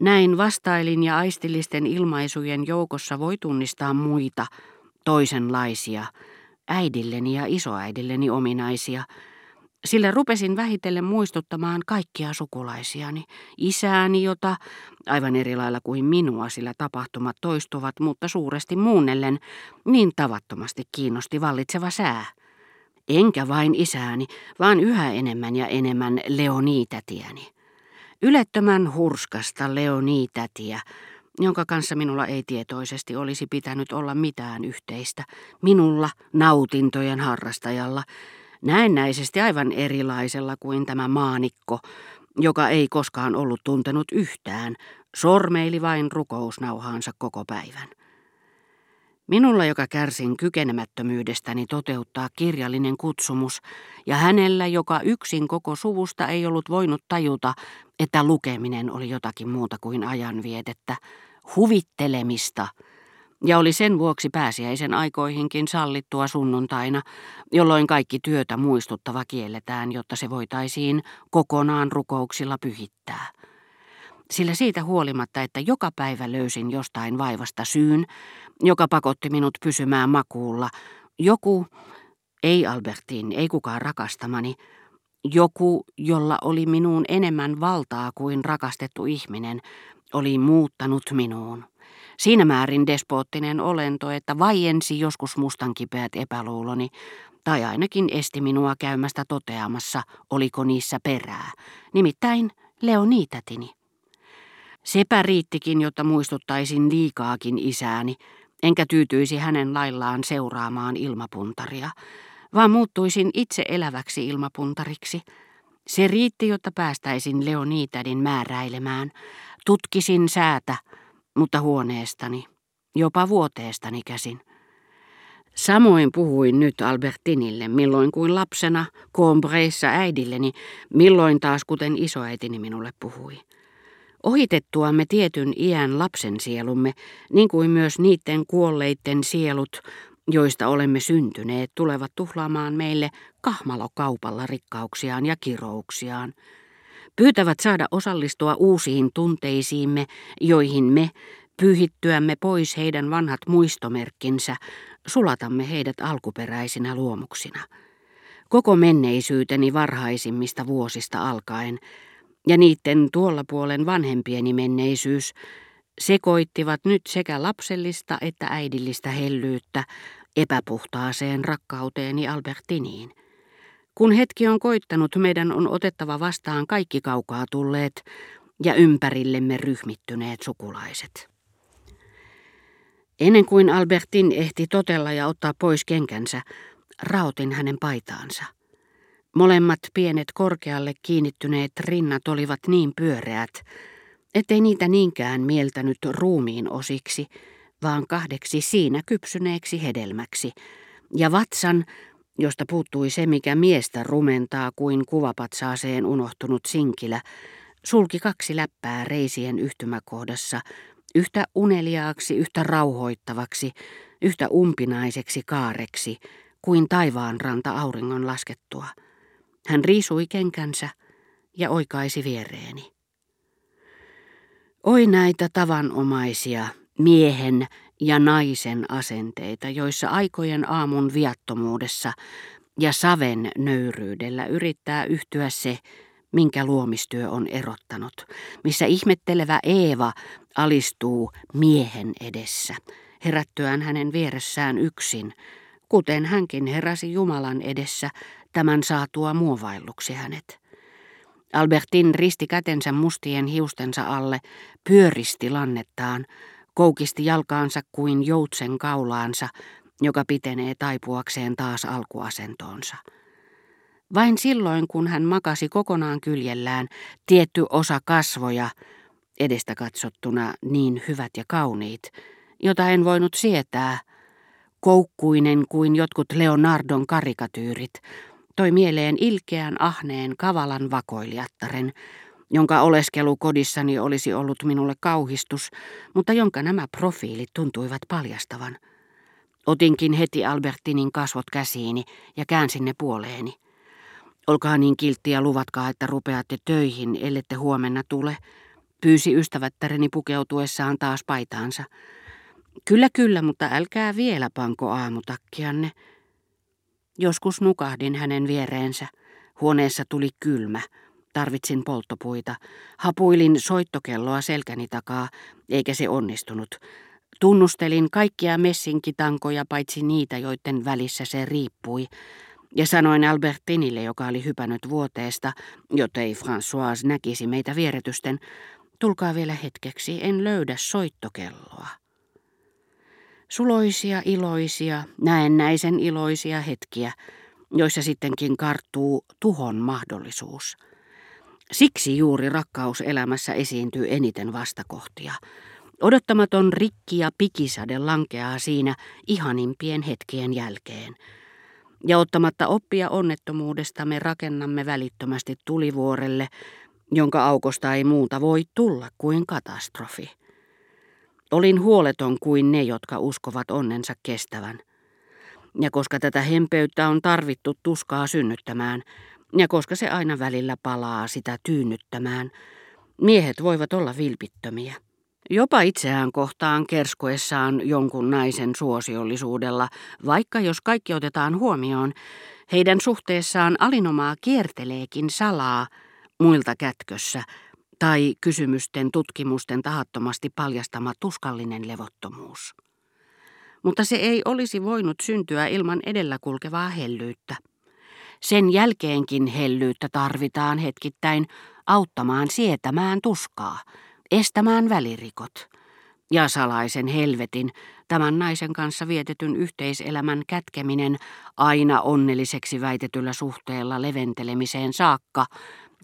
Näin vastailin ja aistillisten ilmaisujen joukossa voi tunnistaa muita, toisenlaisia, äidilleni ja isoäidilleni ominaisia, sillä rupesin vähitellen muistuttamaan kaikkia sukulaisiani, isääni, jota aivan eri lailla kuin minua, sillä tapahtumat toistuvat, mutta suuresti muunnellen, niin tavattomasti kiinnosti vallitseva sää. Enkä vain isääni, vaan yhä enemmän ja enemmän Leonitätiäni. Ylettömän hurskasta Leonitätiä, jonka kanssa minulla ei tietoisesti olisi pitänyt olla mitään yhteistä, minulla nautintojen harrastajalla, näennäisesti aivan erilaisella kuin tämä maanikko, joka ei koskaan ollut tuntenut yhtään, sormeili vain rukousnauhaansa koko päivän. Minulla, joka kärsin kykenemättömyydestäni toteuttaa kirjallinen kutsumus, ja hänellä, joka yksin koko suvusta ei ollut voinut tajuta, että lukeminen oli jotakin muuta kuin ajanvietettä, huvittelemista, ja oli sen vuoksi pääsiäisen aikoihinkin sallittua sunnuntaina, jolloin kaikki työtä muistuttava kielletään, jotta se voitaisiin kokonaan rukouksilla pyhittää. Sillä siitä huolimatta, että joka päivä löysin jostain vaivasta syyn, joka pakotti minut pysymään makuulla, joku, ei Albertin, ei kukaan rakastamani, joku, jolla oli minuun enemmän valtaa kuin rakastettu ihminen, oli muuttanut minuun. Siinä määrin despoottinen olento, että vaiensi joskus mustan kipeät epäluuloni, tai ainakin esti minua käymästä toteamassa, oliko niissä perää, nimittäin Leonitätini. Sepä riittikin, jotta muistuttaisin liikaakin isääni, enkä tyytyisi hänen laillaan seuraamaan ilmapuntaria, vaan muuttuisin itse eläväksi ilmapuntariksi. Se riitti, jotta päästäisin Leonitädin määräilemään. Tutkisin säätä, mutta huoneestani, jopa vuoteestani käsin. Samoin puhuin nyt Albertinille, milloin kuin lapsena, Combreissa äidilleni, milloin taas kuten isoäitini minulle puhui. Ohitettuamme tietyn iän lapsen sielumme, niin kuin myös niiden kuolleiden sielut, joista olemme syntyneet, tulevat tuhlaamaan meille kahmalokaupalla rikkauksiaan ja kirouksiaan. Pyytävät saada osallistua uusiin tunteisiimme, joihin me, pyyhittyämme pois heidän vanhat muistomerkkinsä, sulatamme heidät alkuperäisinä luomuksina. Koko menneisyyteni varhaisimmista vuosista alkaen, ja niiden tuolla puolen vanhempieni menneisyys, sekoittivat nyt sekä lapsellista että äidillistä hellyyttä epäpuhtaaseen rakkauteeni Albertiniin. Kun hetki on koittanut, meidän on otettava vastaan kaikki kaukaa tulleet ja ympärillemme ryhmittyneet sukulaiset. Ennen kuin Albertin ehti totella ja ottaa pois kenkänsä, raotin hänen paitaansa. Molemmat pienet korkealle kiinnittyneet rinnat olivat niin pyöreät, ettei niitä niinkään mieltänyt ruumiin osiksi, vaan kahdeksi siinä kypsyneeksi hedelmäksi, ja vatsan, josta puuttui se, mikä miestä rumentaa kuin kuvapatsaaseen unohtunut sinkilä, sulki kaksi läppää reisien yhtymäkohdassa, yhtä uneliaaksi, yhtä rauhoittavaksi, yhtä umpinaiseksi kaareksi, kuin taivaan ranta auringon laskettua. Hän riisui kenkänsä ja oikaisi viereeni. Oi näitä tavanomaisia miehen ja naisen asenteita, joissa aikojen aamun viattomuudessa ja saven nöyryydellä yrittää yhtyä se, minkä luomistyö on erottanut, missä ihmettelevä Eeva alistuu miehen edessä, herättyään hänen vieressään yksin, kuten hänkin heräsi Jumalan edessä tämän saatua muovailluksi hänet. Albertin risti kätensä mustien hiustensa alle, pyöristi lannettaan, koukisti jalkaansa kuin joutsen kaulaansa, joka pitenee taipuakseen taas alkuasentoonsa. Vain silloin, kun hän makasi kokonaan kyljellään, tietty osa kasvoja, edestä katsottuna niin hyvät ja kauniit, jota en voinut sietää, koukkuinen kuin jotkut Leonardon karikatyyrit, toi mieleen ilkeän ahneen kavalan vakoilijattaren, jonka oleskelu kodissani olisi ollut minulle kauhistus, mutta jonka nämä profiilit tuntuivat paljastavan. Otinkin heti Albertinin kasvot käsiini ja käänsin ne puoleeni. Olkaa niin kiltti ja luvatkaa, että rupeatte töihin, ellette huomenna tule. pyysi ystävättäreni pukeutuessaan taas paitaansa. Kyllä, kyllä, mutta älkää vielä panko aamutakkianne. Joskus nukahdin hänen viereensä. Huoneessa tuli kylmä. Tarvitsin polttopuita. Hapuilin soittokelloa selkäni takaa, eikä se onnistunut. Tunnustelin kaikkia messinkitankoja paitsi niitä, joiden välissä se riippui. Ja sanoin Albertinille, joka oli hypännyt vuoteesta, jottei François näkisi meitä vieretysten, tulkaa vielä hetkeksi, en löydä soittokelloa. Suloisia, iloisia, näennäisen iloisia hetkiä, joissa sittenkin karttuu tuhon mahdollisuus. Siksi juuri rakkaus elämässä esiintyy eniten vastakohtia. Odottamaton rikki ja pikisade lankeaa siinä ihanimpien hetkien jälkeen. Ja ottamatta oppia onnettomuudesta me rakennamme välittömästi tulivuorelle, jonka aukosta ei muuta voi tulla kuin katastrofi. Olin huoleton kuin ne, jotka uskovat onnensa kestävän. Ja koska tätä hempeyttä on tarvittu tuskaa synnyttämään, ja koska se aina välillä palaa sitä tyynnyttämään, miehet voivat olla vilpittömiä. Jopa itseään kohtaan kerskoessaan jonkun naisen suosiollisuudella, vaikka jos kaikki otetaan huomioon, heidän suhteessaan alinomaa kierteleekin salaa muilta kätkössä tai kysymysten tutkimusten tahattomasti paljastama tuskallinen levottomuus. Mutta se ei olisi voinut syntyä ilman edellä kulkevaa hellyyttä. Sen jälkeenkin hellyyttä tarvitaan hetkittäin auttamaan sietämään tuskaa, estämään välirikot ja salaisen helvetin, tämän naisen kanssa vietetyn yhteiselämän kätkeminen aina onnelliseksi väitetyllä suhteella leventelemiseen saakka,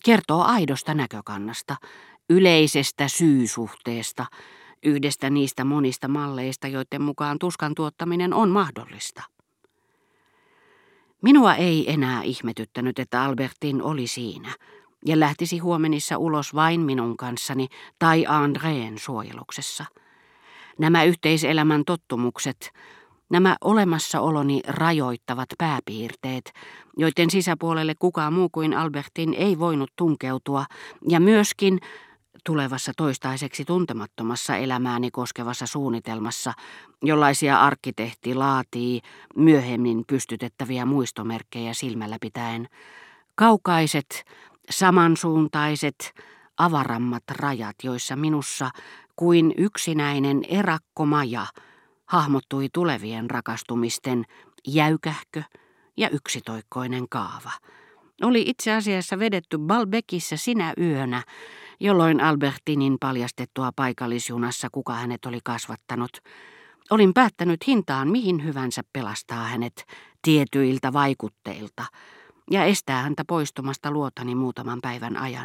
kertoo aidosta näkökannasta, yleisestä syysuhteesta, yhdestä niistä monista malleista, joiden mukaan tuskan tuottaminen on mahdollista. Minua ei enää ihmetyttänyt, että Albertin oli siinä ja lähtisi huomenissa ulos vain minun kanssani tai Andreen suojeluksessa. Nämä yhteiselämän tottumukset, nämä olemassaoloni rajoittavat pääpiirteet, joiden sisäpuolelle kukaan muu kuin Albertin ei voinut tunkeutua, ja myöskin tulevassa toistaiseksi tuntemattomassa elämääni koskevassa suunnitelmassa, jollaisia arkkitehti laatii myöhemmin pystytettäviä muistomerkkejä silmällä pitäen. Kaukaiset, samansuuntaiset, avarammat rajat, joissa minussa kuin yksinäinen erakkomaja hahmottui tulevien rakastumisten jäykähkö ja yksitoikkoinen kaava. Oli itse asiassa vedetty Balbekissä sinä yönä, jolloin Albertinin paljastettua paikallisjunassa, kuka hänet oli kasvattanut, olin päättänyt hintaan mihin hyvänsä pelastaa hänet tietyiltä vaikutteilta ja estää häntä poistumasta luotani muutaman päivän ajan.